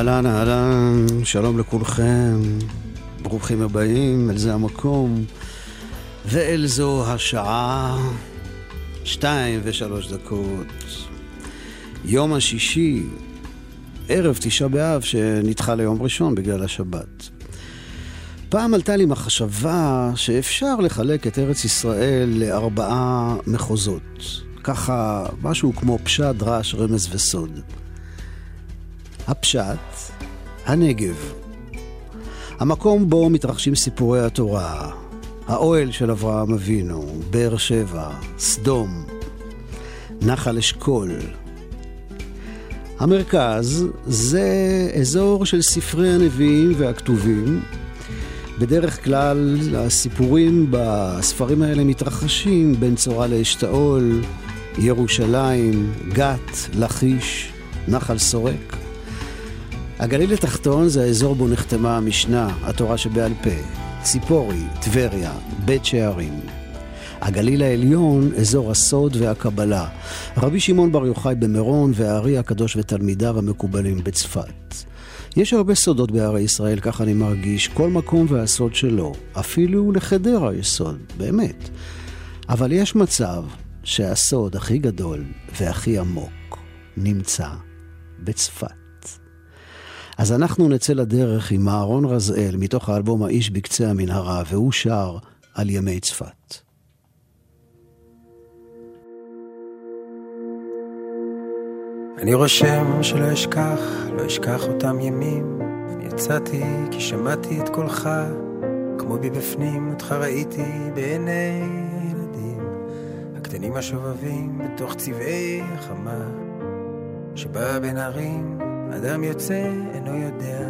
אהלן, אהלן, שלום לכולכם, ברוכים הבאים, אל זה המקום, ואל זו השעה, שתיים ושלוש דקות. יום השישי, ערב תשעה באב, שנדחה ליום ראשון בגלל השבת. פעם עלתה לי מחשבה שאפשר לחלק את ארץ ישראל לארבעה מחוזות. ככה, משהו כמו פשט, דרש, רמז וסוד. הפשט, הנגב. המקום בו מתרחשים סיפורי התורה, האוהל של אברהם אבינו, באר שבע, סדום, נחל אשכול. המרכז זה אזור של ספרי הנביאים והכתובים. בדרך כלל הסיפורים בספרים האלה מתרחשים בין צורה לאשתאול, ירושלים, גת, לכיש, נחל סורק. הגליל התחתון זה האזור בו נחתמה המשנה, התורה שבעל פה, ציפורי, טבריה, בית שערים. הגליל העליון, אזור הסוד והקבלה. רבי שמעון בר יוחאי במירון והארי הקדוש ותלמידיו המקובלים בצפת. יש הרבה סודות בערי ישראל, כך אני מרגיש, כל מקום והסוד שלו. אפילו לחדרה יש סוד, באמת. אבל יש מצב שהסוד הכי גדול והכי עמוק נמצא בצפת. אז אנחנו נצא לדרך עם אהרון רזאל מתוך האלבום האיש בקצה המנהרה, והוא שר על ימי צפת. אני רושם שלא אשכח, לא אשכח אותם ימים. אני יצאתי כי שמעתי את קולך, כמו בפנים אותך ראיתי בעיני הילדים, הקטנים השובבים בתוך צבעי החמה, שבא בין הרים אדם יוצא, אינו יודע,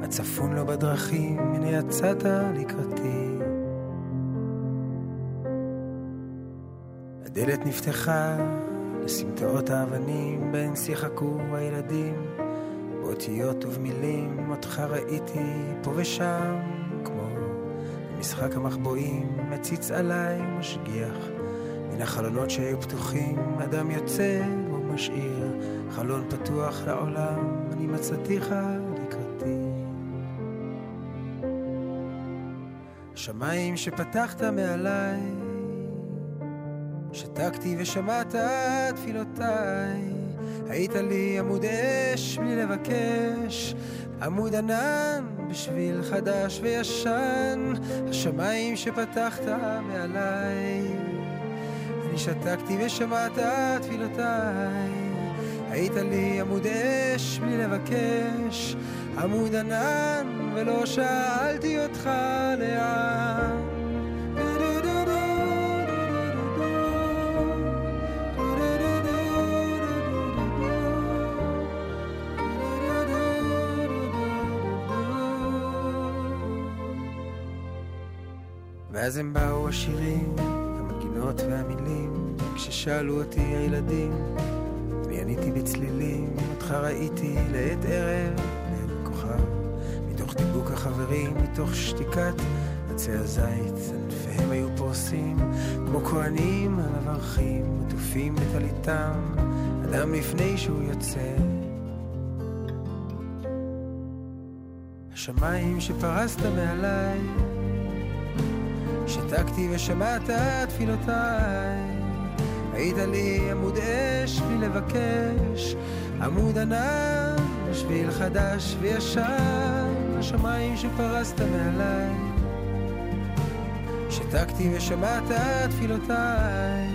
מה צפון לו בדרכים, הנה יצאת לקראתי. הדלת נפתחה לסמטאות האבנים, בהן שיחקו הילדים, באותיות ובמילים, אותך ראיתי פה ושם, כמו במשחק המחבואים, מציץ עליי משגיח, מן החלונות שהיו פתוחים, אדם יוצא ומשאיר. חלון פתוח לעולם, אני מצאתיך לקראתי. שמיים שפתחת מעליי, שתקתי ושמעת תפילותיי. היית לי עמוד אש בלי לבקש, עמוד ענן בשביל חדש וישן. השמיים שפתחת מעליי, אני שתקתי ושמעת תפילותיי. היית לי עמוד אש בלי לבקש, עמוד ענן, ולא שאלתי אותך לאן. ואז הם באו השירים, המנגינות והמילים, כששאלו אותי הילדים, עניתי בצלילים, אותך ראיתי לעת ערב, ליד הכוכב, מתוך דיבוק החברים, מתוך שתיקת עצי הזית, ענפיהם היו פורסים, כמו כהנים המברכים, עטופים בטליתם, אדם לפני שהוא יוצא. השמיים שפרסת מעליי, שתקתי ושמעת תפילותיי. היית לי עמוד אש בלי לבקש, עמוד ענן, שביל חדש וישן, השמיים שפרסת מעליי. שתקתי ושמעת תפילותיי.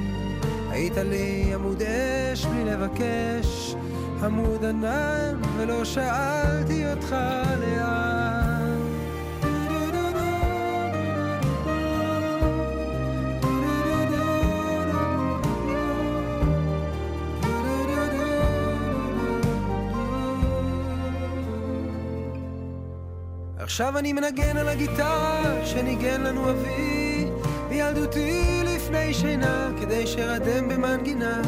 היית לי עמוד אש בלי לבקש, עמוד ענן, ולא שאלתי אותך לאן. עכשיו אני מנגן על הגיטרה שניגן לנו אבי. בילדותי לפני שינה כדי שארדם במנגינה.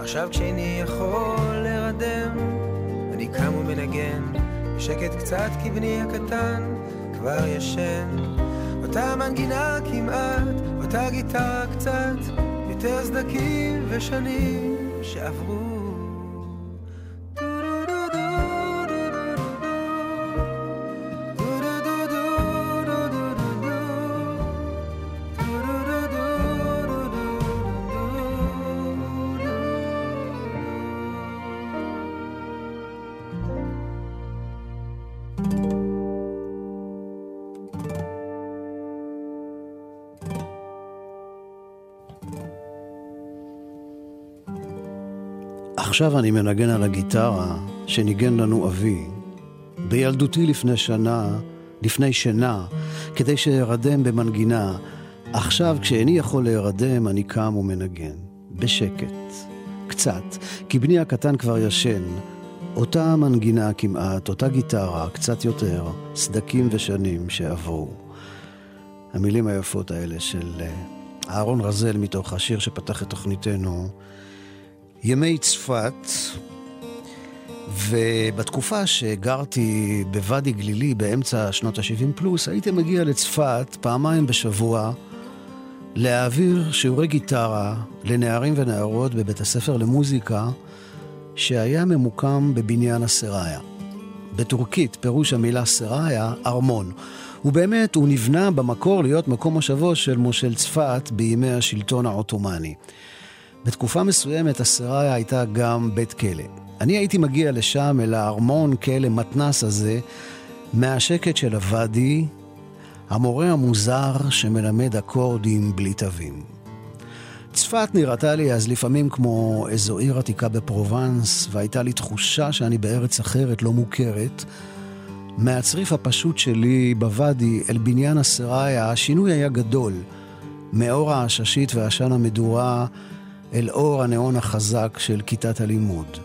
עכשיו כשאיני יכול להרדם אני קם ומנגן. בשקט קצת כי בני הקטן כבר ישן. אותה מנגינה כמעט, אותה גיטרה קצת. יותר סדקים ושנים שעברו עכשיו אני מנגן על הגיטרה שניגן לנו אבי. בילדותי לפני שנה, לפני שינה, כדי שארדם במנגינה. עכשיו, כשאיני יכול להירדם, אני קם ומנגן. בשקט. קצת, כי בני הקטן כבר ישן. אותה מנגינה כמעט, אותה גיטרה, קצת יותר, סדקים ושנים שעברו. המילים היפות האלה של אה, אהרון רזל מתוך השיר שפתח את תוכניתנו, ימי צפת, ובתקופה שגרתי בוואדי גלילי באמצע שנות ה-70 פלוס, הייתי מגיע לצפת פעמיים בשבוע להעביר שיעורי גיטרה לנערים ונערות בבית הספר למוזיקה שהיה ממוקם בבניין הסראיה. בטורקית פירוש המילה סראיה, ארמון. ובאמת, הוא נבנה במקור להיות מקום מושבו של מושל צפת בימי השלטון העות'מאני. בתקופה מסוימת הסראיה הייתה גם בית כלא. אני הייתי מגיע לשם, אל הארמון כלא מתנס הזה, מהשקט של הוואדי, המורה המוזר שמלמד אקורדים בלי תווים. צפת נראתה לי אז לפעמים כמו איזו עיר עתיקה בפרובנס, והייתה לי תחושה שאני בארץ אחרת, לא מוכרת. מהצריף הפשוט שלי בוואדי אל בניין הסראיה, השינוי היה גדול. מאור העששית ועשן המדורה אל אור הנאון החזק של כיתת הלימוד.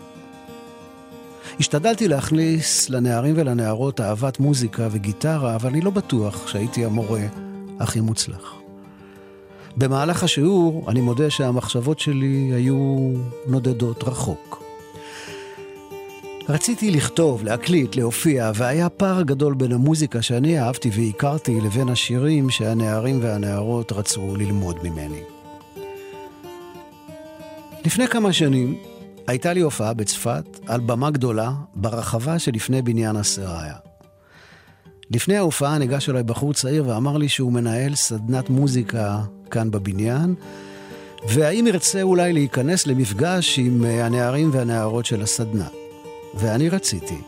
השתדלתי להכניס לנערים ולנערות אהבת מוזיקה וגיטרה, אבל אני לא בטוח שהייתי המורה הכי מוצלח. במהלך השיעור אני מודה שהמחשבות שלי היו נודדות רחוק. רציתי לכתוב, להקליט, להופיע, והיה פער גדול בין המוזיקה שאני אהבתי והכרתי לבין השירים שהנערים והנערות רצו ללמוד ממני. לפני כמה שנים הייתה לי הופעה בצפת על במה גדולה ברחבה שלפני בניין הסראיה. לפני ההופעה ניגש אליי בחור צעיר ואמר לי שהוא מנהל סדנת מוזיקה כאן בבניין, והאם ירצה אולי להיכנס למפגש עם הנערים והנערות של הסדנה. ואני רציתי,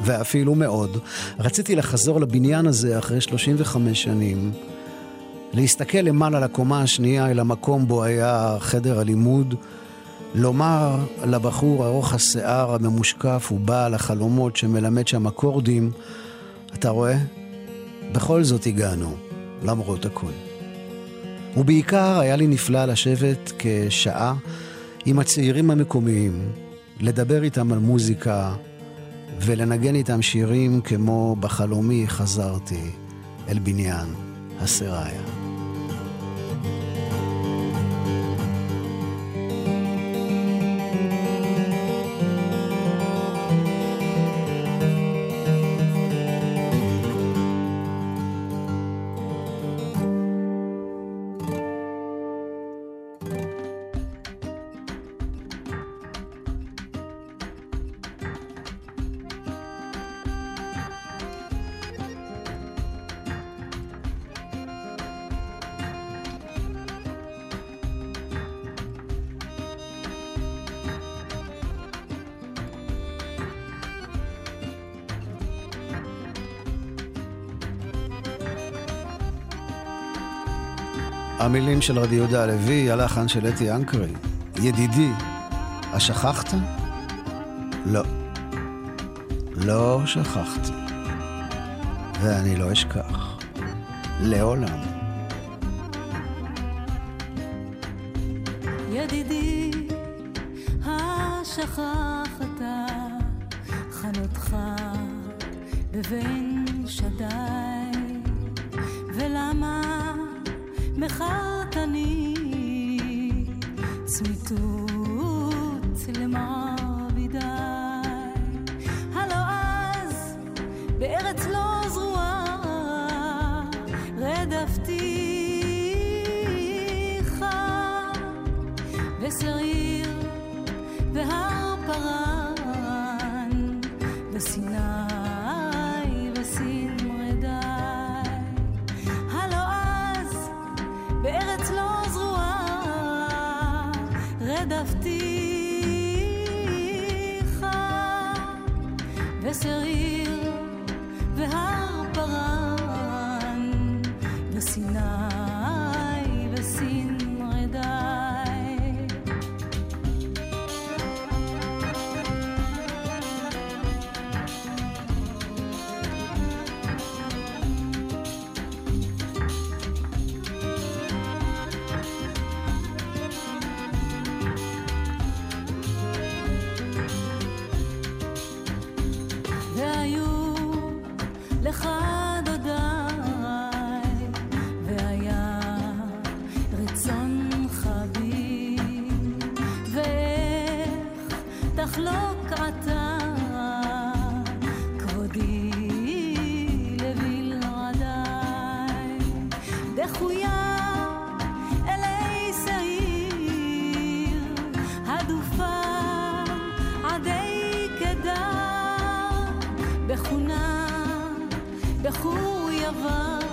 ואפילו מאוד, רציתי לחזור לבניין הזה אחרי 35 שנים, להסתכל למעלה לקומה השנייה אל המקום בו היה חדר הלימוד, לומר לבחור ארוך השיער הממושקף ובעל החלומות שמלמד שם אקורדים, אתה רואה? בכל זאת הגענו, למרות הכל. ובעיקר היה לי נפלא לשבת כשעה עם הצעירים המקומיים, לדבר איתם על מוזיקה ולנגן איתם שירים כמו בחלומי חזרתי אל בניין הסראיה. המילים של רבי יהודה הלוי, הלחן של אתי אנקרי. ידידי, השכחת? לא. לא שכחתי. ואני לא אשכח. לעולם. ידידי, השכחת חנותך בבן שדי, ולמה מכרתני צמיתות למעבידי? הלא אז בארץ לא זרועה רדפתיך ושעיר והר פרן תכונה, בחור עבר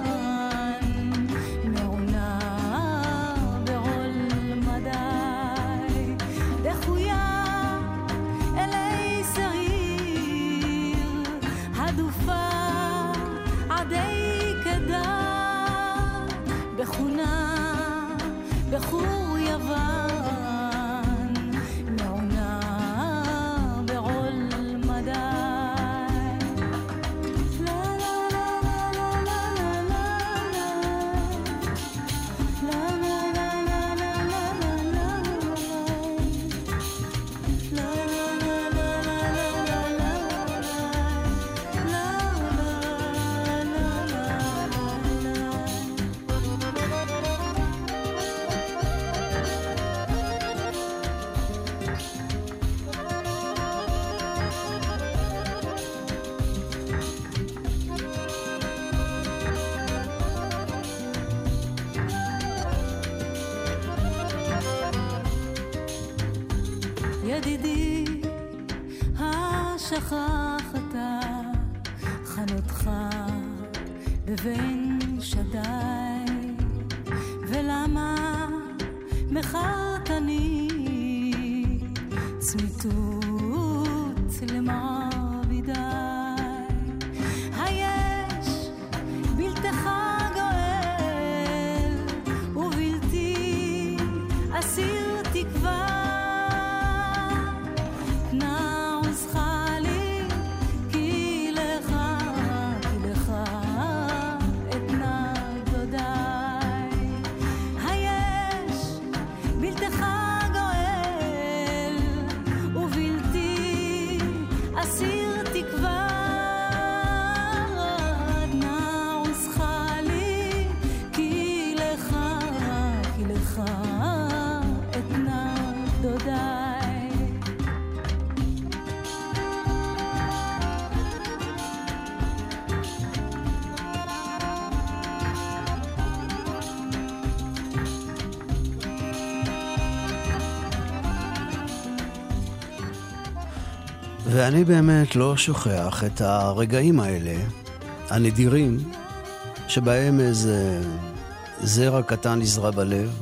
ואני באמת לא שוכח את הרגעים האלה, הנדירים, שבהם איזה זרע קטן נזרע בלב,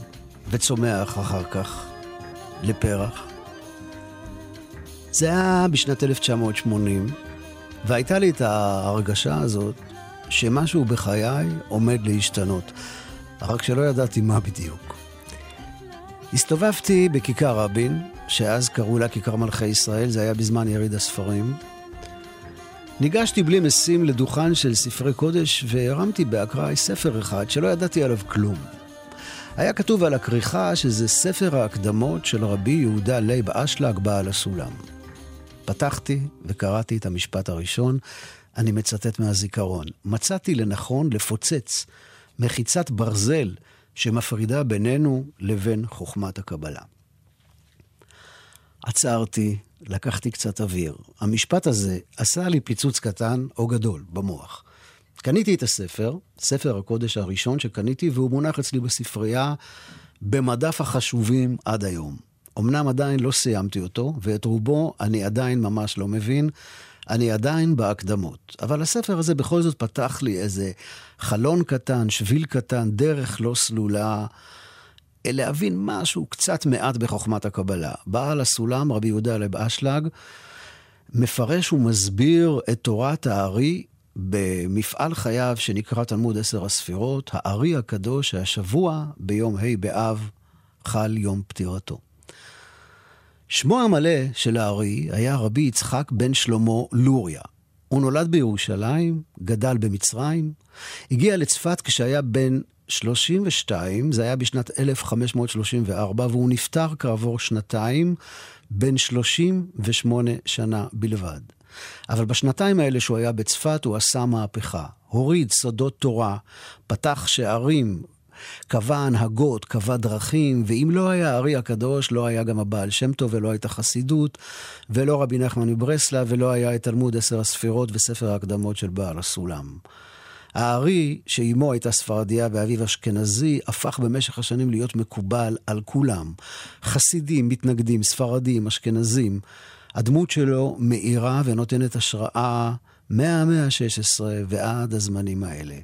וצומח אחר כך לפרח. זה היה בשנת 1980, והייתה לי את ההרגשה הזאת שמשהו בחיי עומד להשתנות. רק שלא ידעתי מה בדיוק. הסתובבתי בכיכר רבין, שאז קראו לה כיכר מלכי ישראל, זה היה בזמן יריד הספרים. ניגשתי בלי משים לדוכן של ספרי קודש והרמתי באקראי ספר אחד שלא ידעתי עליו כלום. היה כתוב על הכריכה שזה ספר ההקדמות של רבי יהודה לייב אשלג בעל הסולם. פתחתי וקראתי את המשפט הראשון, אני מצטט מהזיכרון. מצאתי לנכון לפוצץ מחיצת ברזל שמפרידה בינינו לבין חוכמת הקבלה. עצרתי, לקחתי קצת אוויר. המשפט הזה עשה לי פיצוץ קטן או גדול במוח. קניתי את הספר, ספר הקודש הראשון שקניתי, והוא מונח אצלי בספרייה במדף החשובים עד היום. אמנם עדיין לא סיימתי אותו, ואת רובו אני עדיין ממש לא מבין, אני עדיין בהקדמות. אבל הספר הזה בכל זאת פתח לי איזה חלון קטן, שביל קטן, דרך לא סלולה, להבין משהו קצת מעט בחוכמת הקבלה. בעל הסולם, רבי יהודה לב אשלג, מפרש ומסביר את תורת הארי במפעל חייו שנקרא תלמוד עשר הספירות, הארי הקדוש שהשבוע ביום ה' באב חל יום פטירתו. שמו המלא של הארי היה רבי יצחק בן שלמה לוריה. הוא נולד בירושלים, גדל במצרים, הגיע לצפת כשהיה בן 32, זה היה בשנת 1534, והוא נפטר כעבור שנתיים, בן 38 שנה בלבד. אבל בשנתיים האלה שהוא היה בצפת, הוא עשה מהפכה. הוריד סודות תורה, פתח שערים, קבע הנהגות, קבע דרכים, ואם לא היה הארי הקדוש, לא היה גם הבעל שם טוב ולא הייתה חסידות, ולא רבי נחמן מברסלב, ולא היה את תלמוד עשר הספירות וספר ההקדמות של בעל הסולם. הארי, שאימו הייתה ספרדיה ואביו אשכנזי, הפך במשך השנים להיות מקובל על כולם. חסידים, מתנגדים, ספרדים, אשכנזים. הדמות שלו מאירה ונותנת השראה מהמאה ה-16 ועד הזמנים האלה.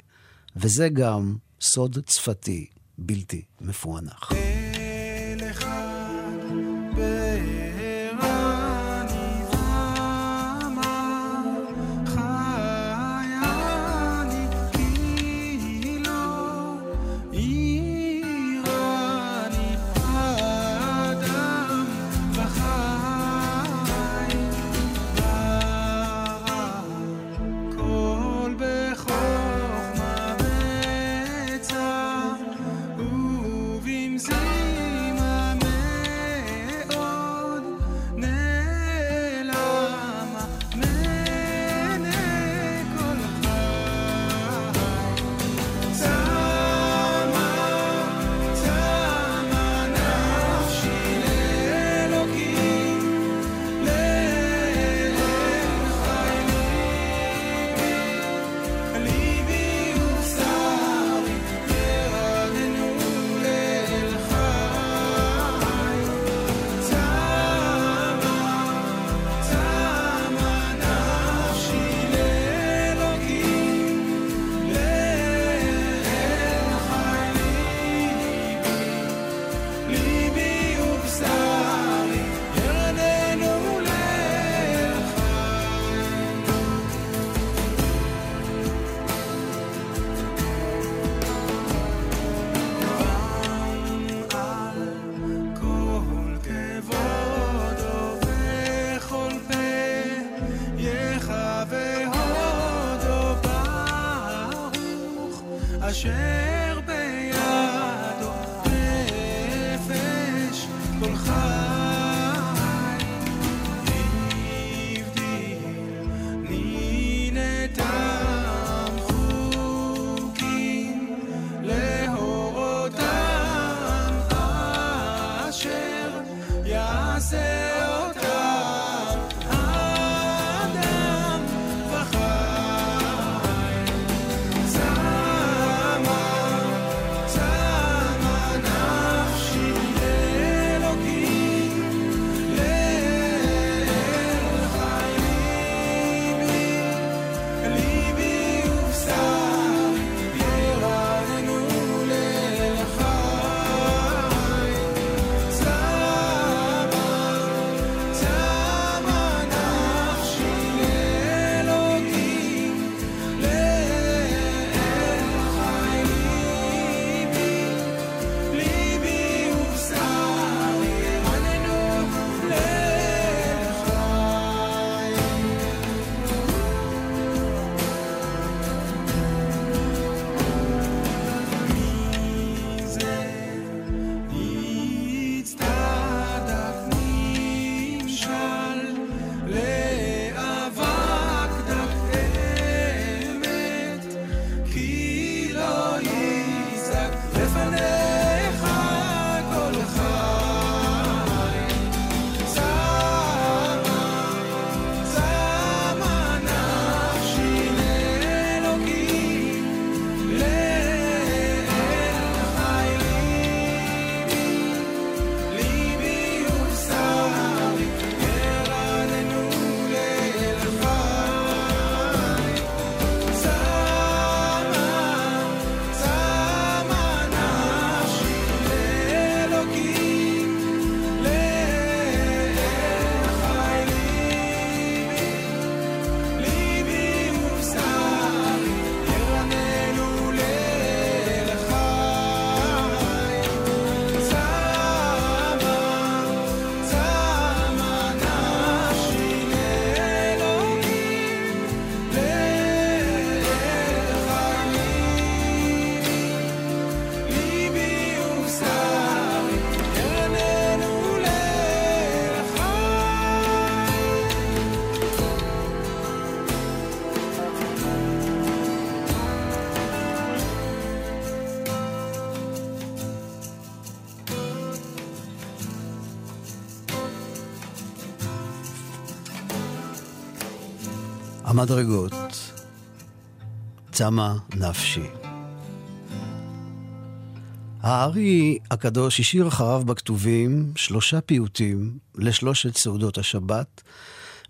וזה גם סוד צפתי בלתי מפוענח. המדרגות, צמא נפשי. הארי הקדוש השאיר אחריו בכתובים שלושה פיוטים לשלושת סעודות השבת,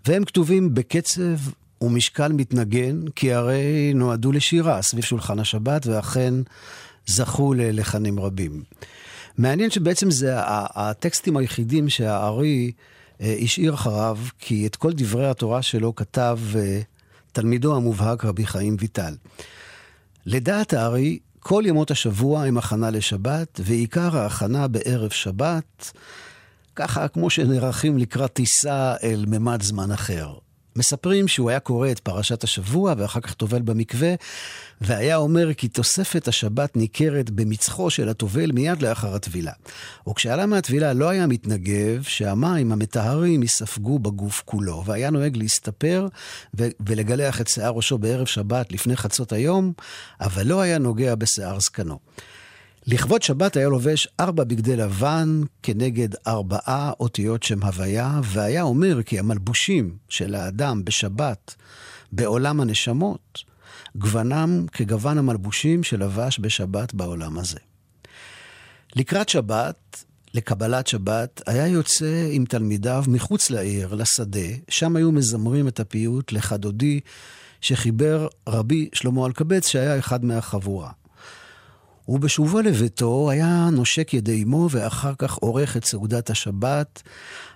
והם כתובים בקצב ומשקל מתנגן, כי הרי נועדו לשירה סביב שולחן השבת, ואכן זכו ללחנים רבים. מעניין שבעצם זה הטקסטים היחידים שהארי אה, השאיר אחריו, כי את כל דברי התורה שלו כתב אה, תלמידו המובהק רבי חיים ויטל. לדעת הארי, כל ימות השבוע הם הכנה לשבת, ועיקר ההכנה בערב שבת, ככה כמו שנערכים לקראת טיסה אל ממד זמן אחר. מספרים שהוא היה קורא את פרשת השבוע ואחר כך טובל במקווה, והיה אומר כי תוספת השבת ניכרת במצחו של הטובל מיד לאחר הטבילה. וכשעלה מהטבילה לא היה מתנגב שהמים המטהרים יספגו בגוף כולו, והיה נוהג להסתפר ו- ולגלח את שיער ראשו בערב שבת לפני חצות היום, אבל לא היה נוגע בשיער זקנו. לכבוד שבת היה לובש ארבע בגדי לבן כנגד ארבעה אותיות שם הוויה, והיה אומר כי המלבושים של האדם בשבת בעולם הנשמות, גוונם כגוון המלבושים שלבש בשבת בעולם הזה. לקראת שבת, לקבלת שבת, היה יוצא עם תלמידיו מחוץ לעיר, לשדה, שם היו מזמרים את הפיוט "לך דודי", שחיבר רבי שלמה אלקבץ, שהיה אחד מהחבורה. ובשובו לביתו היה נושק ידי אמו ואחר כך עורך את סעודת השבת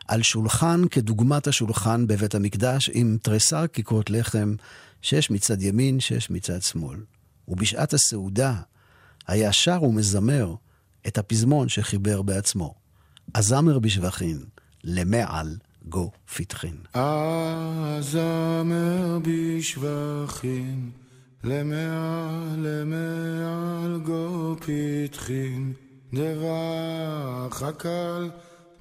על שולחן כדוגמת השולחן בבית המקדש עם תריסר כיכרות לחם, שש מצד ימין, שש מצד שמאל. ובשעת הסעודה היה שר ומזמר את הפזמון שחיבר בעצמו. הזמר בשבחין, למעל גו פתחין. הזמר בשבחין, למעל למעל גו פתחין, דבח הקל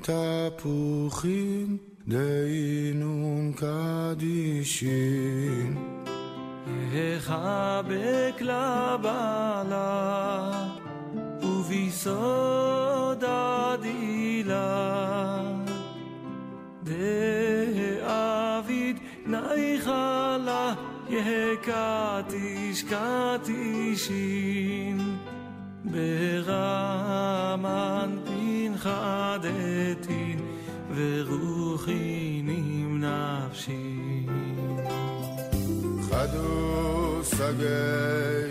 תפוחין, דהינון קדישין. החבק לבעלה וביסוד הדילה דאביד נייחלה יקטיש קטישין ברמן פנחה דתין ורוחין נפשין חדו סגי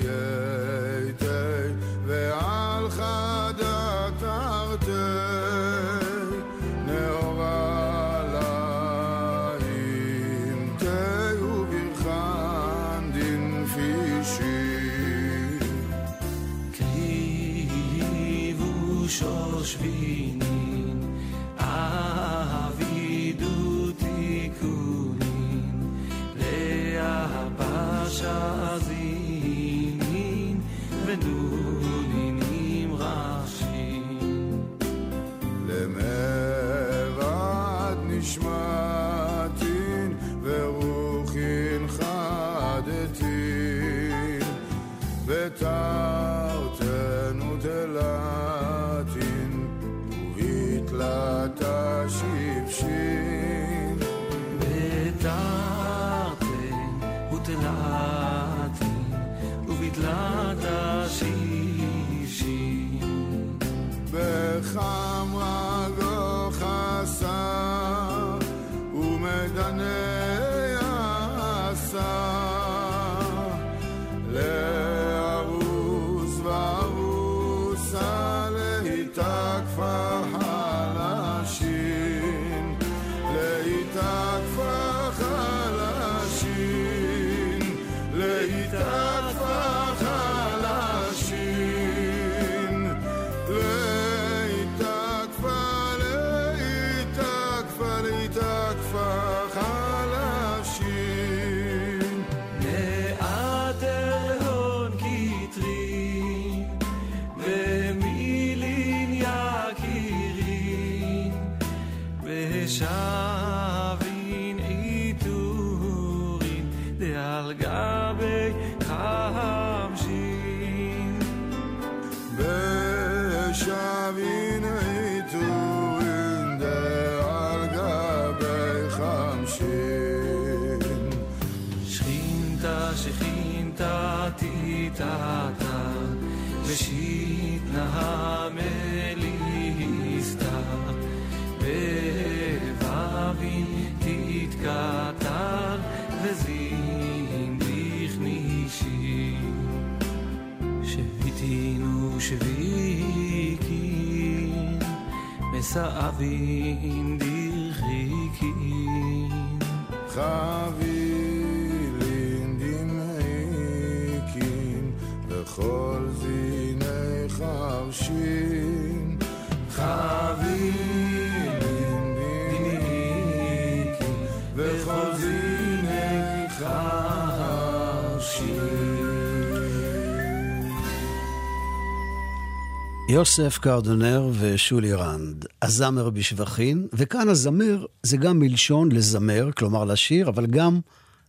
יוסף קרדונר ושולי רנד, הזמר בשבחין, וכאן הזמר זה גם מלשון לזמר, כלומר לשיר, אבל גם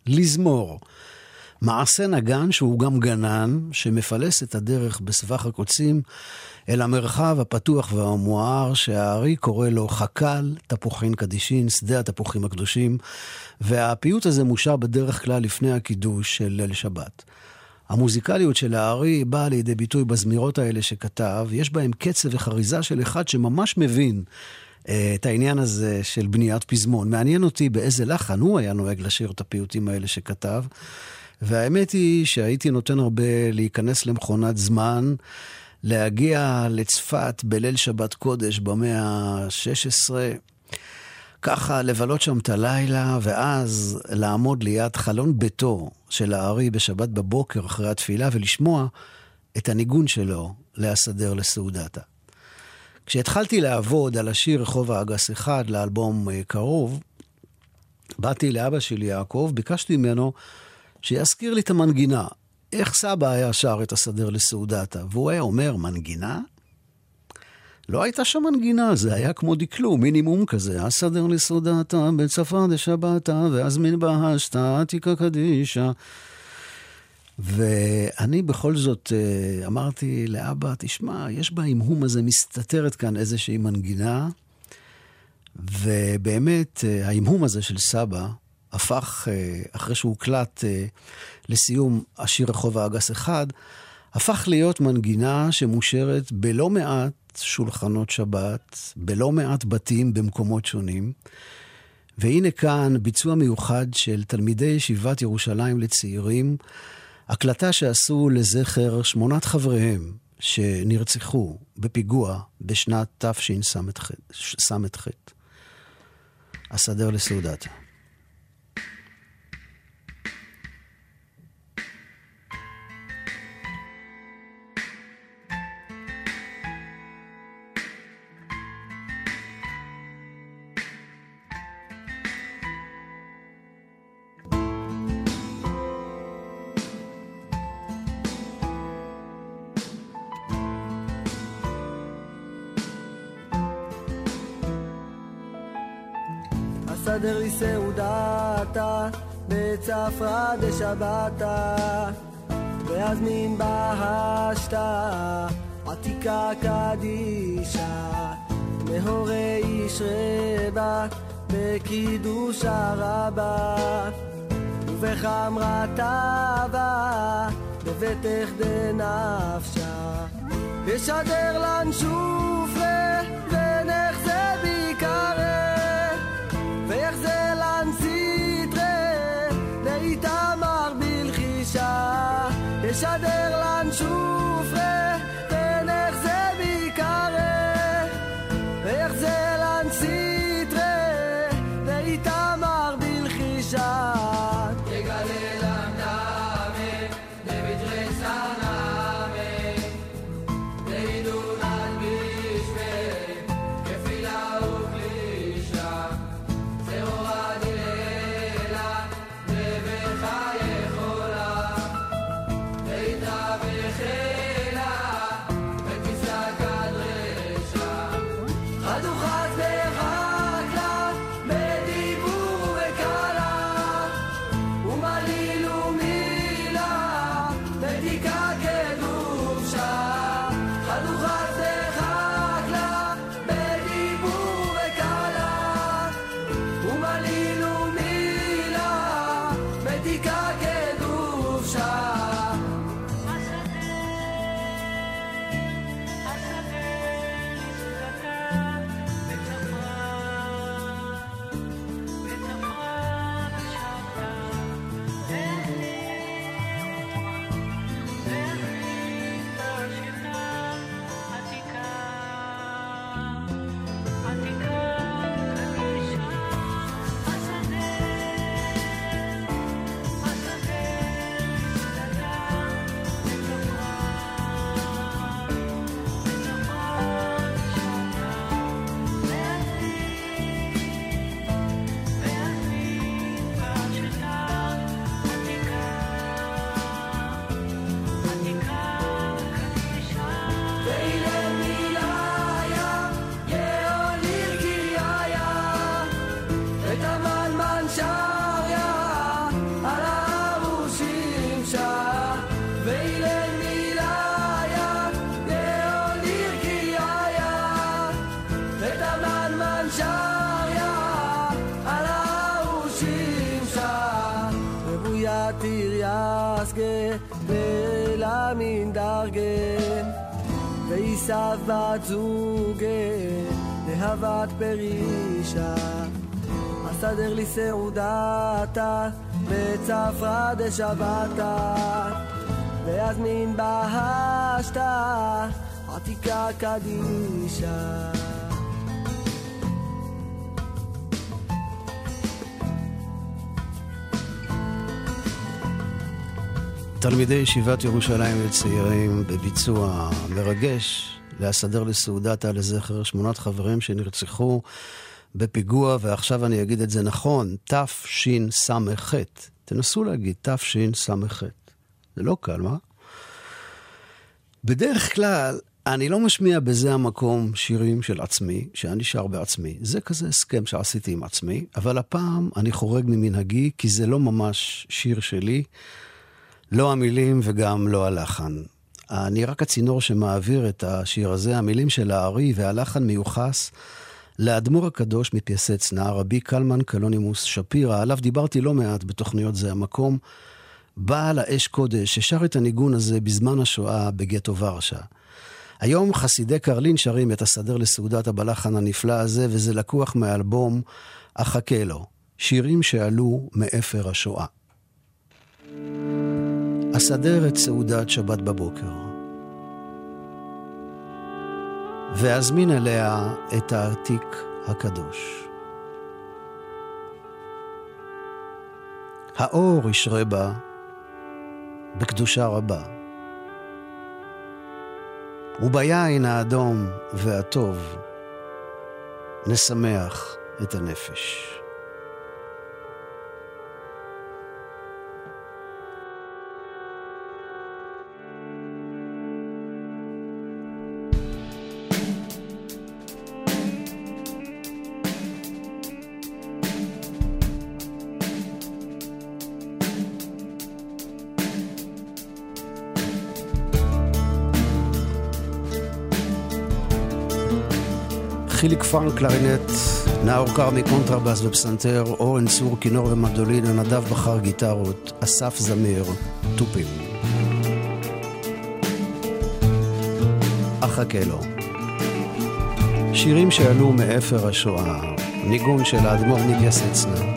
לזמור. מעשה נגן שהוא גם גנן, שמפלס את הדרך בסבך הקוצים אל המרחב הפתוח והמואר, שהארי קורא לו חק"ל, תפוחין קדישין, שדה התפוחים הקדושים, והפיוט הזה מושר בדרך כלל לפני הקידוש של ליל שבת. המוזיקליות של הארי באה לידי ביטוי בזמירות האלה שכתב, יש בהם קצב וחריזה של אחד שממש מבין אה, את העניין הזה של בניית פזמון. מעניין אותי באיזה לחן הוא היה נוהג לשיר את הפיוטים האלה שכתב, והאמת היא שהייתי נותן הרבה להיכנס למכונת זמן, להגיע לצפת בליל שבת קודש במאה ה-16, ככה לבלות שם את הלילה, ואז לעמוד ליד חלון ביתו של הארי בשבת בבוקר אחרי התפילה ולשמוע את הניגון שלו להסדר לסעודתה. כשהתחלתי לעבוד על השיר רחוב האגס אחד לאלבום אה, קרוב, באתי לאבא שלי יעקב, ביקשתי ממנו שיזכיר לי את המנגינה. איך סבא היה שר את הסדר לסעודתה? והוא היה אומר, מנגינה? לא הייתה שם מנגינה, זה היה כמו דקלום, מינימום כזה. הסדר לסעודתה, בצפה דשבתה, והזמין בהשתה, עתיקה קדישה. ואני בכל זאת אה, אמרתי לאבא, תשמע, יש בהמהום הזה, מסתתרת כאן איזושהי מנגינה, ובאמת, אה, ההמהום הזה של סבא הפך, אה, אחרי שהוא הוקלט לסיום השיר רחוב האגס אחד, הפך להיות מנגינה שמושרת בלא מעט שולחנות שבת, בלא מעט בתים במקומות שונים. והנה כאן ביצוע מיוחד של תלמידי ישיבת ירושלים לצעירים, הקלטה שעשו לזכר שמונת חבריהם שנרצחו בפיגוע בשנת תשס"ח. הסדר לסעודתה. בצפרא דשבתה, ויזמין בהשתה, עתיקה קדישה, נהורי איש רבה, בקידוש הרבה, ובחמרתה בה, בבטח דנפשה, ישדר לנשופלה, בלחישה, ישדר min dargen ועיסב בת זוגה להבת פרישה. אסדר לי סעודתה בצפרא דשבתה. ויזמין בהשתה עתיקה קדישה תלמידי ישיבת ירושלים לצעירים בביצוע מרגש להסדר לסעודתה לזכר שמונת חברים שנרצחו בפיגוע, ועכשיו אני אגיד את זה נכון, תשס"ח. תנסו להגיד תשס"ח. זה לא קל, מה? בדרך כלל, אני לא משמיע בזה המקום שירים של עצמי, שאני שר בעצמי. זה כזה הסכם שעשיתי עם עצמי, אבל הפעם אני חורג ממנהגי, כי זה לא ממש שיר שלי. לא המילים וגם לא הלחן. אני רק הצינור שמעביר את השיר הזה, המילים של הארי והלחן מיוחס לאדמו"ר הקדוש מפייסצנה, רבי קלמן קלונימוס שפירא, עליו דיברתי לא מעט בתוכניות זה המקום, בעל האש קודש, ששר את הניגון הזה בזמן השואה בגטו ורשה. היום חסידי קרלין שרים את הסדר לסעודת הבלחן הנפלא הזה, וזה לקוח מאלבום "אחכה לו", שירים שעלו מאפר השואה. אסדר את סעודת שבת בבוקר, ואזמין אליה את העתיק הקדוש. האור ישרה בה בקדושה רבה, וביין האדום והטוב נשמח את הנפש. חיליק פרנק קלרינט, נאור כרמי קונטרבאס ופסנתר, אורן צור כינור ומנדולין, נדב בחר גיטרות, אסף זמיר, תופים. אחכה לו. שירים שעלו מאפר השואה, ניגון של האדמו"ר מפיאסצנה.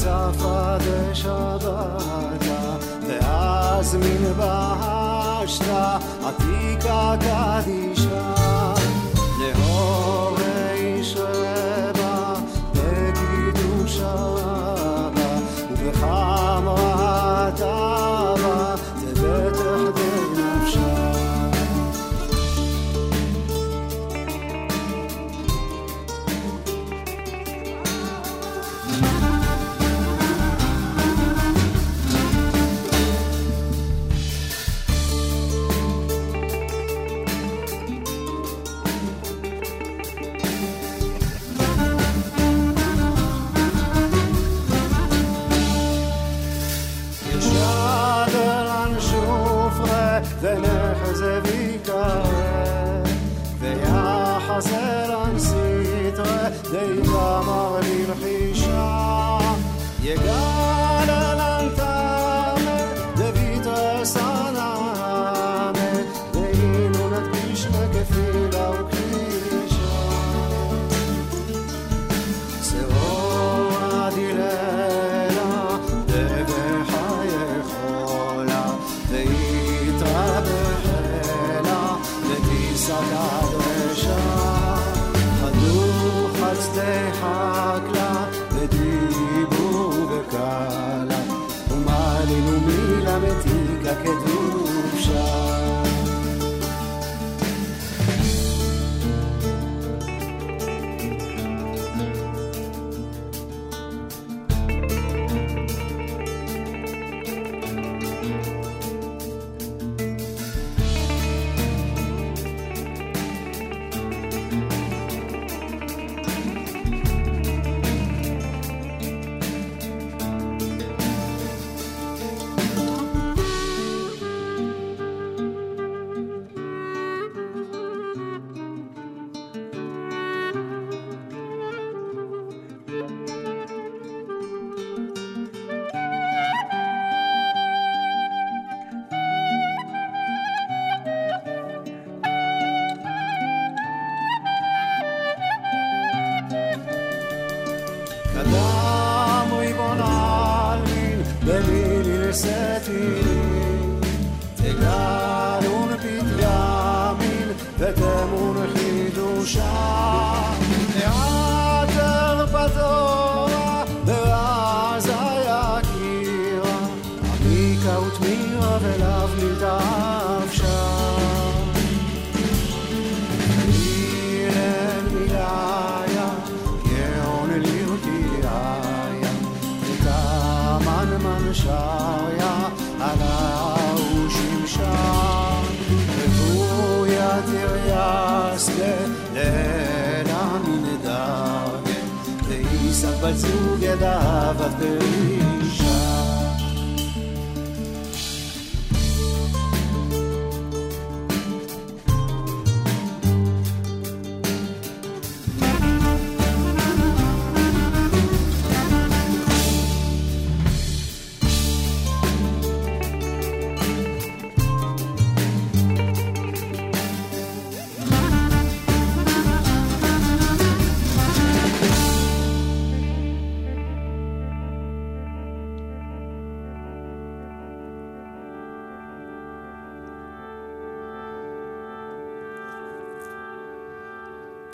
וצפה דשבתה ואזמין בהשתה עתיקה קדישה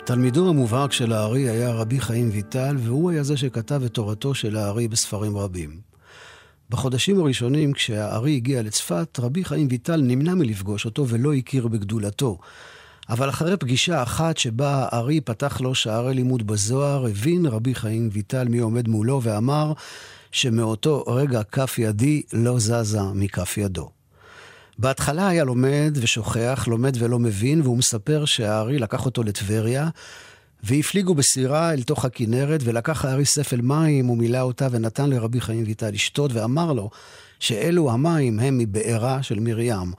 תלמידו המובהק של הארי היה רבי חיים ויטל, והוא היה זה שכתב את תורתו של הארי בספרים רבים. בחודשים הראשונים, כשהארי הגיע לצפת, רבי חיים ויטל נמנע מלפגוש אותו ולא הכיר בגדולתו. אבל אחרי פגישה אחת שבה הארי פתח לו שערי לימוד בזוהר, הבין רבי חיים ויטל מי עומד מולו ואמר שמאותו רגע כף ידי לא זזה מכף ידו. בהתחלה היה לומד ושוכח, לומד ולא מבין, והוא מספר שהארי לקח אותו לטבריה, והפליגו בסירה אל תוך הכנרת, ולקח הארי ספל מים, ומילא אותה, ונתן לרבי חיים ויטל לשתות, ואמר לו שאלו המים הם מבארה של מרים.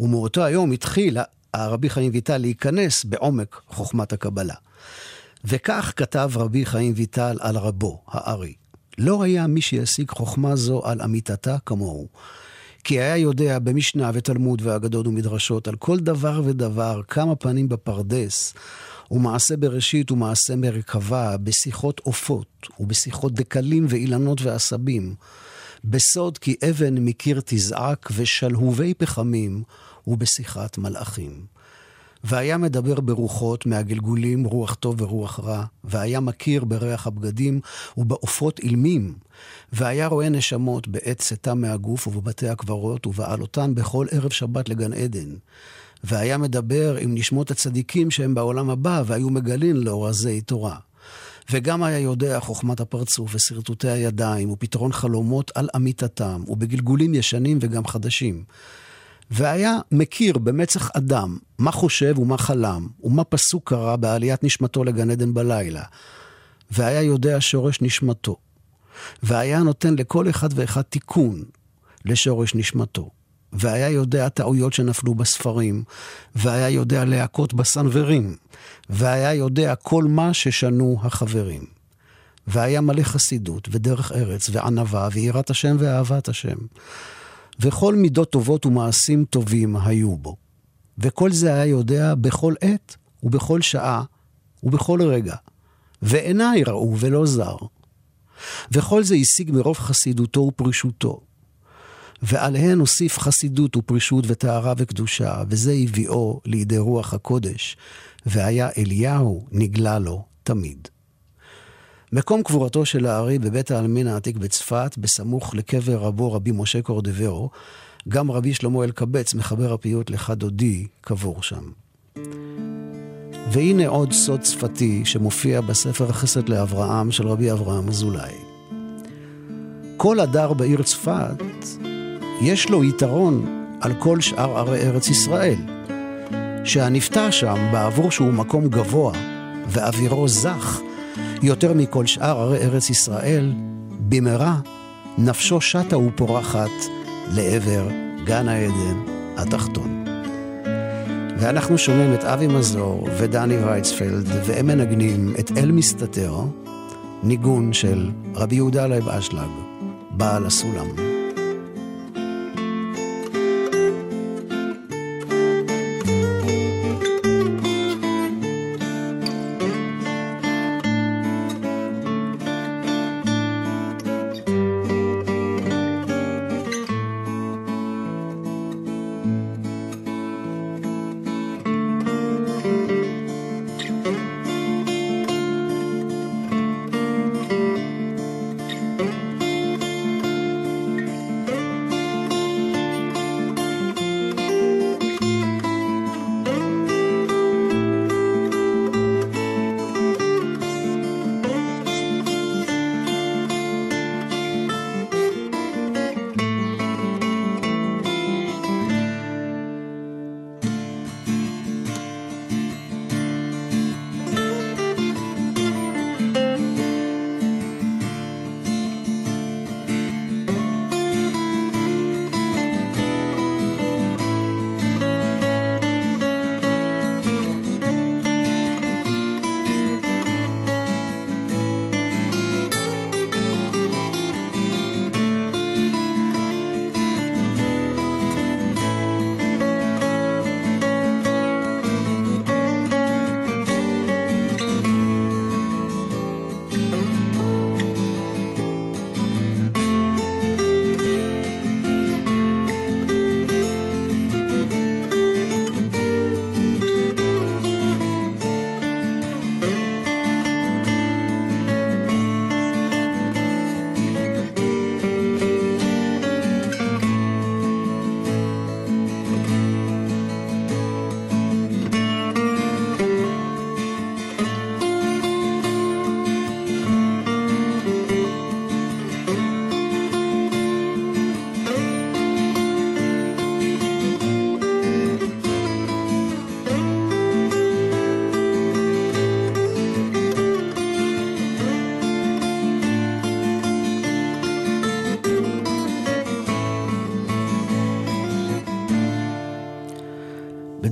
ומאותו היום התחיל הרבי חיים ויטל להיכנס בעומק חוכמת הקבלה. וכך כתב רבי חיים ויטל על רבו, הארי. לא היה מי שישיג חוכמה זו על אמיתתה כמוהו. כי היה יודע במשנה ותלמוד ואגדות ומדרשות על כל דבר ודבר, כמה פנים בפרדס, ומעשה בראשית ומעשה מרכבה, בשיחות עופות, ובשיחות דקלים ואילנות ועשבים, בסוד כי אבן מקיר תזעק ושלהובי פחמים, ובשיחת מלאכים. והיה מדבר ברוחות מהגלגולים רוח טוב ורוח רע, והיה מכיר בריח הבגדים ובעופות אילמים, והיה רואה נשמות בעת צאתה מהגוף ובבתי הקברות, ובעלותן בכל ערב שבת לגן עדן. והיה מדבר עם נשמות הצדיקים שהם בעולם הבא, והיו מגלין לאורזי תורה. וגם היה יודע חוכמת הפרצוף ושרטוטי הידיים, ופתרון חלומות על אמיתתם, ובגלגולים ישנים וגם חדשים. והיה מכיר במצח אדם מה חושב ומה חלם, ומה פסוק קרה בעליית נשמתו לגן עדן בלילה. והיה יודע שורש נשמתו. והיה נותן לכל אחד ואחד תיקון לשורש נשמתו. והיה יודע טעויות שנפלו בספרים, והיה יודע להכות בסנוורים, והיה יודע כל מה ששנו החברים. והיה מלא חסידות, ודרך ארץ, וענווה, ויראת השם ואהבת השם. וכל מידות טובות ומעשים טובים היו בו. וכל זה היה יודע בכל עת ובכל שעה ובכל רגע. ועיניי ראו ולא זר. וכל זה השיג מרוב חסידותו ופרישותו. ועליהן הוסיף חסידות ופרישות וטהרה וקדושה, וזה הביאו לידי רוח הקודש, והיה אליהו נגלה לו תמיד. מקום קבורתו של הארי בבית העלמין העתיק בצפת, בסמוך לקבר רבו רבי משה קורדברו, גם רבי שלמה אלקבץ, מחבר הפיוט לך דודי, קבור שם. והנה עוד סוד שפתי שמופיע בספר החסד לאברהם של רבי אברהם אזולאי. כל הדר בעיר צפת, יש לו יתרון על כל שאר ערי ארץ ישראל. שהנפתח שם, בעבור שהוא מקום גבוה ואווירו זך, יותר מכל שאר ערי ארץ ישראל, במהרה נפשו שטה ופורחת לעבר גן העדן התחתון. ואנחנו שומעים את אבי מזור ודני וייצפלד, והם מנגנים את אל מסתתר, ניגון של רבי יהודה לייב אשלג, בעל הסולם.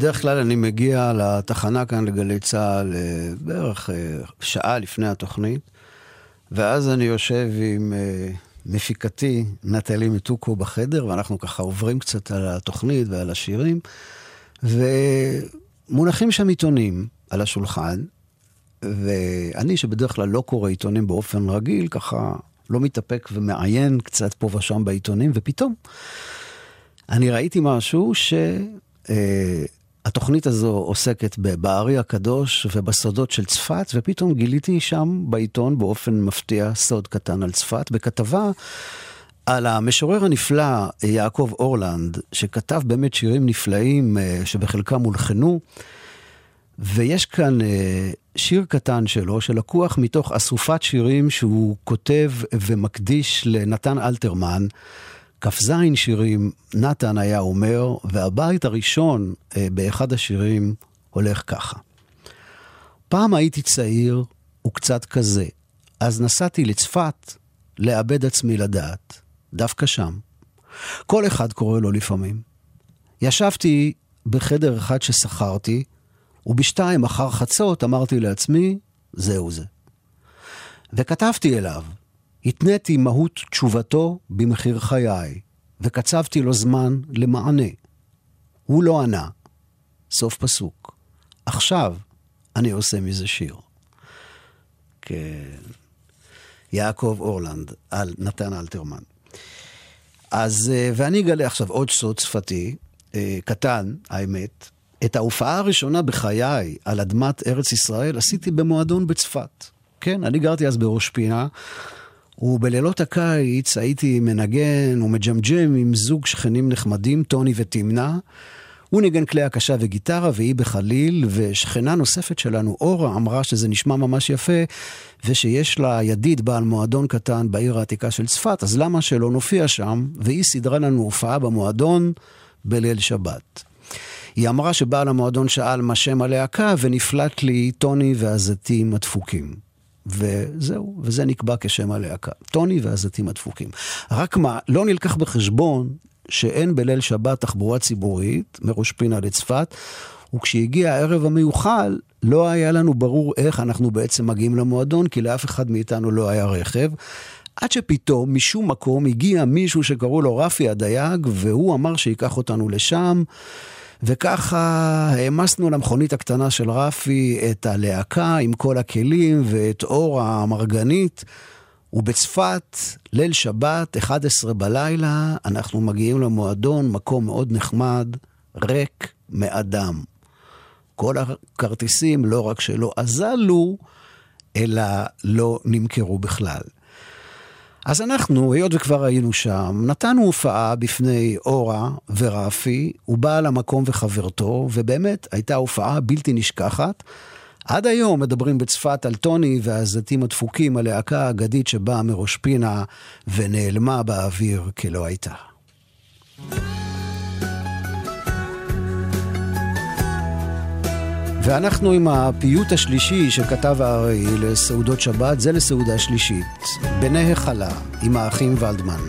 בדרך כלל אני מגיע לתחנה כאן לגלי צה"ל אה, בערך אה, שעה לפני התוכנית, ואז אני יושב עם אה, מפיקתי נטלי מתוקו בחדר, ואנחנו ככה עוברים קצת על התוכנית ועל השירים, ומונחים שם עיתונים על השולחן, ואני, שבדרך כלל לא קורא עיתונים באופן רגיל, ככה לא מתאפק ומעיין קצת פה ושם בעיתונים, ופתאום אני ראיתי משהו ש... התוכנית הזו עוסקת בארי הקדוש ובסודות של צפת, ופתאום גיליתי שם בעיתון באופן מפתיע סוד קטן על צפת, בכתבה על המשורר הנפלא יעקב אורלנד, שכתב באמת שירים נפלאים אה, שבחלקם הולחנו, ויש כאן אה, שיר קטן שלו שלקוח מתוך אסופת שירים שהוא כותב ומקדיש לנתן אלתרמן. כ"ז שירים, נתן היה אומר, והבית הראשון אה, באחד השירים הולך ככה. פעם הייתי צעיר וקצת כזה, אז נסעתי לצפת לאבד עצמי לדעת, דווקא שם. כל אחד קורא לו לפעמים. ישבתי בחדר אחד ששכרתי, ובשתיים אחר חצות אמרתי לעצמי, זהו זה. וכתבתי אליו, התניתי מהות תשובתו במחיר חיי, וקצבתי לו זמן למענה. הוא לא ענה. סוף פסוק. עכשיו אני עושה מזה שיר. כן. יעקב אורלנד, על נתן אלתרמן. אז, אה, ואני אגלה עכשיו עוד סוד שפתי, אה, קטן, האמת. את ההופעה הראשונה בחיי על אדמת ארץ ישראל עשיתי במועדון בצפת. כן, אני גרתי אז בראש פינה, ובלילות הקיץ הייתי מנגן ומג'מג'ם עם זוג שכנים נחמדים, טוני ותמנה. הוא ניגן כלי הקשה וגיטרה והיא בחליל, ושכנה נוספת שלנו, אורה, אמרה שזה נשמע ממש יפה, ושיש לה ידיד בעל מועדון קטן בעיר העתיקה של צפת, אז למה שלא נופיע שם? והיא סידרה לנו הופעה במועדון בליל שבת. היא אמרה שבעל המועדון שאל מה שם הלהקה, ונפלט לי טוני והזיתים הדפוקים. וזהו, וזה נקבע כשם הלהקה. טוני והזיתים הדפוקים. רק מה, לא נלקח בחשבון שאין בליל שבת תחבורה ציבורית מראש פינה לצפת, וכשהגיע הערב המיוחל, לא היה לנו ברור איך אנחנו בעצם מגיעים למועדון, כי לאף אחד מאיתנו לא היה רכב. עד שפתאום, משום מקום, הגיע מישהו שקראו לו רפי הדייג, והוא אמר שייקח אותנו לשם. וככה העמסנו למכונית הקטנה של רפי את הלהקה עם כל הכלים ואת אור המרגנית. ובצפת, ליל שבת, 11 בלילה, אנחנו מגיעים למועדון, מקום מאוד נחמד, ריק מאדם. כל הכרטיסים לא רק שלא אזלו, אלא לא נמכרו בכלל. אז אנחנו, היות וכבר היינו שם, נתנו הופעה בפני אורה ורפי, ובעל המקום וחברתו, ובאמת הייתה הופעה בלתי נשכחת. עד היום מדברים בצפת על טוני והזיתים הדפוקים, הלהקה האגדית שבאה מראש פינה ונעלמה באוויר כלא הייתה. ואנחנו עם הפיוט השלישי שכתב הארי לסעודות שבת, זה לסעודה שלישית. בני היכלה, עם האחים ולדמן.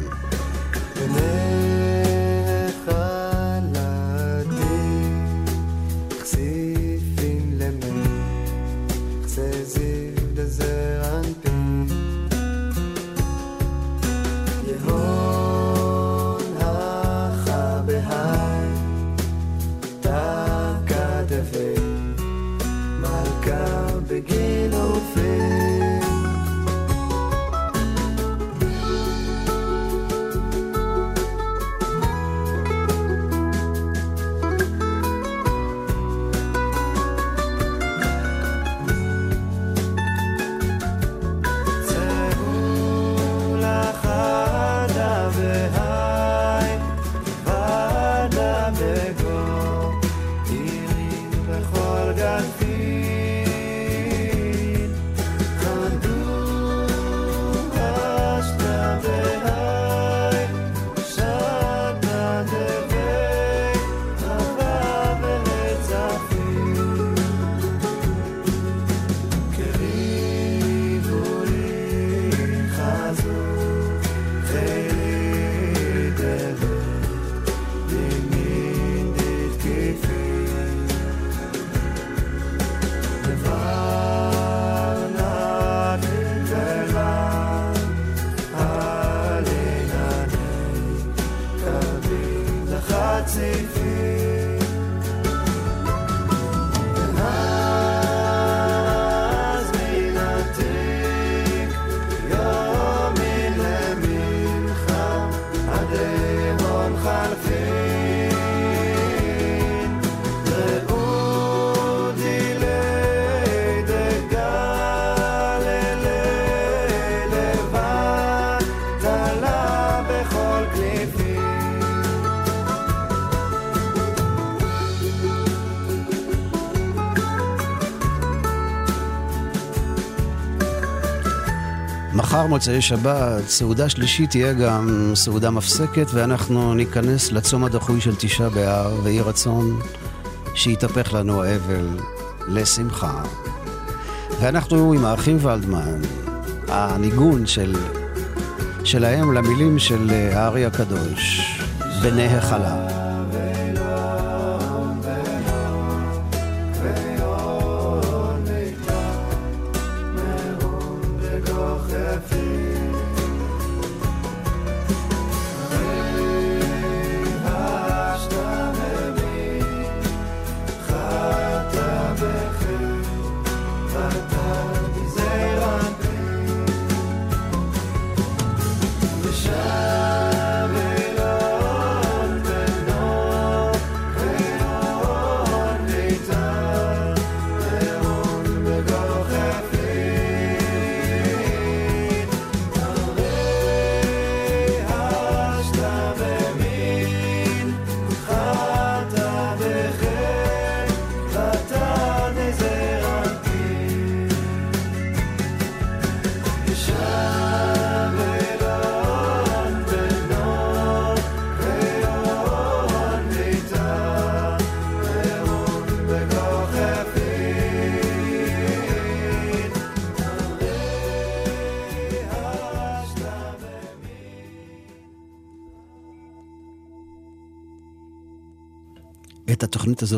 מחר מוצאי שבת, סעודה שלישית תהיה גם סעודה מפסקת, ואנחנו ניכנס לצום הדחוי של תשעה באב, ויהי רצון שיתהפך לנו האבל לשמחה. ואנחנו עם האחים ולדמן, הניגון של, שלהם למילים של הארי הקדוש, בני החלה.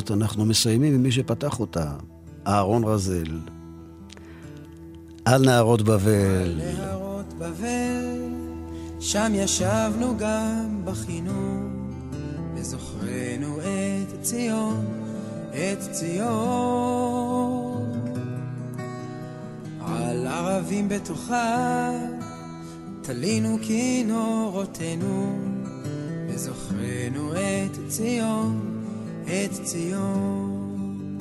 הזאת אנחנו מסיימים עם מי שפתח אותה, אהרון רזל. על נהרות בבל. על נהרות בבל, שם ישבנו גם בחינוך, וזוכרנו את ציון, את ציון. על ערבים בתוכה, תלינו כינורותינו, וזוכרנו את ציון. את ציון.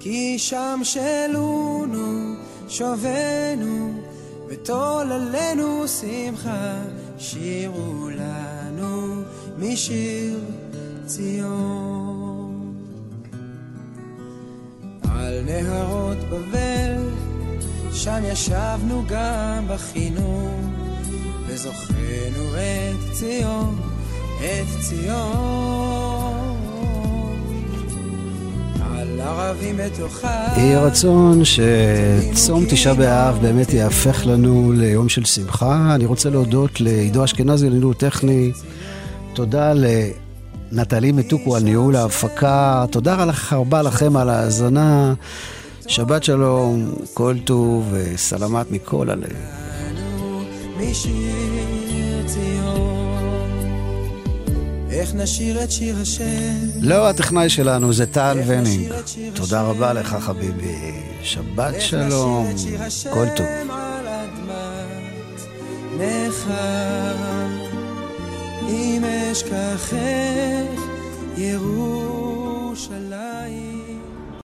כי שם שלונו, שובנו, וטול עלינו שמחה, שירו לנו משיר ציון. על נהרות בבל, שם ישבנו גם בחינוך, וזוכרנו את ציון, את ציון. יהי רצון שצום תשעה באב באמת יהפך לנו ליום של שמחה. אני רוצה להודות לעידו אשכנזי לניהול טכני. תודה לנטלי מתוקו על ניהול ההפקה. תודה רבה לכם על ההאזנה. שבת שלום, כל טוב וסלמת מכל הלב. איך נשיר את שיר השם? לא, הטכנאי שלנו זה טל ונינג. תודה רבה לך, חביבי. שבת שלום, כל טוב. אם אשכחך, ירושלים.